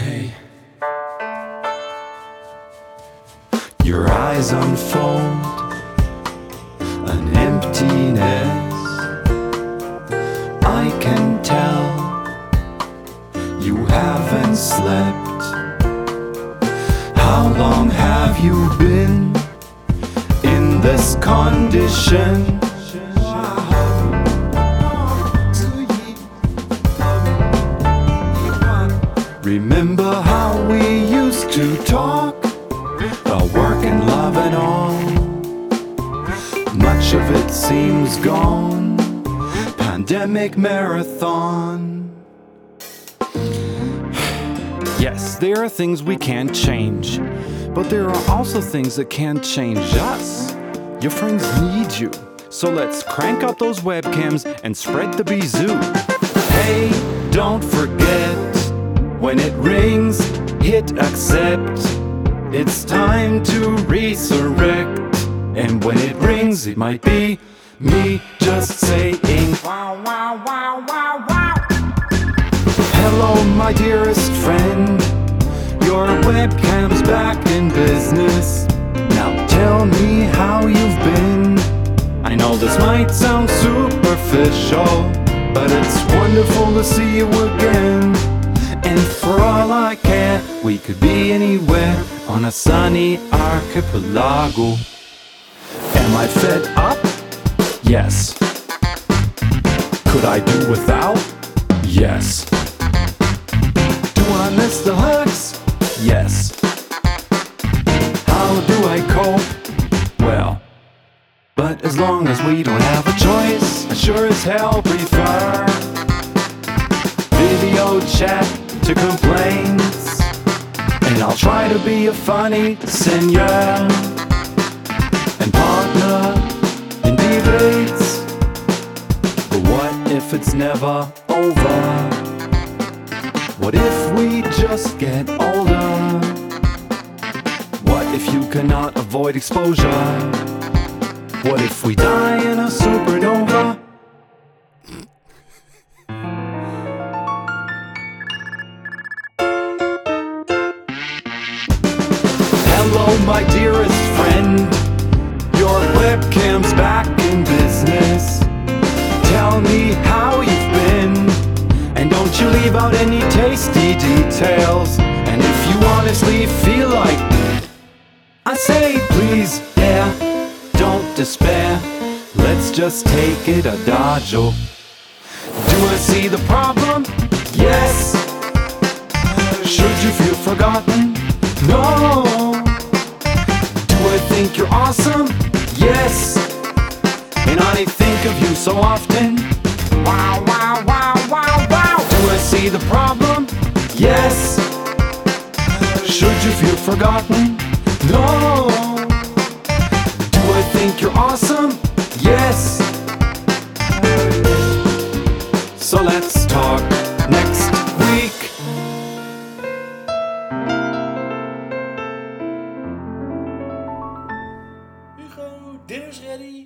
day. Your eyes unfold an emptiness. I can tell you haven't slept. How long have you been in this condition? Remember how we used to talk about work and love and all. Much of it seems gone. Pandemic marathon. Yes, there are things we can't change, but there are also things that can change us. Your friends need you, so let's crank up those webcams and spread the bizoo. Hey, don't forget when it rings, hit accept. It's time to resurrect. And when it rings, it might be me just saying, wow, wow, wow, wow, wow. Hello, my dearest friend. Your webcam's back in business. Now tell me how you've been. I know this might sound superficial, but it's wonderful to see you again. And for all I care, we could be anywhere on a sunny archipelago. Am I fed up? Yes. Could I do without? Yes. Do I miss the hugs? Yes. How do I cope? Well, but as long as we don't have a choice, I sure as hell prefer video chat to complaints. And I'll try to be a funny senior and partner in debates. But what if it's never over? What if we just get older? What if you cannot avoid exposure? What if we die in a Hello, my dearest friend. Your webcam's back in business. Tell me how you've been. And don't you leave out any tasty details. And if you honestly feel like I say, please, yeah, don't despair. Let's just take it a adagio. Oh. Do I see the problem? Think you're awesome? Yes. And I think of you so often. Wow, wow, wow, wow, wow. Do I see the problem? Yes. Should you feel forgotten? No. Do I think you're awesome? Yes. So let's talk Deus realiza.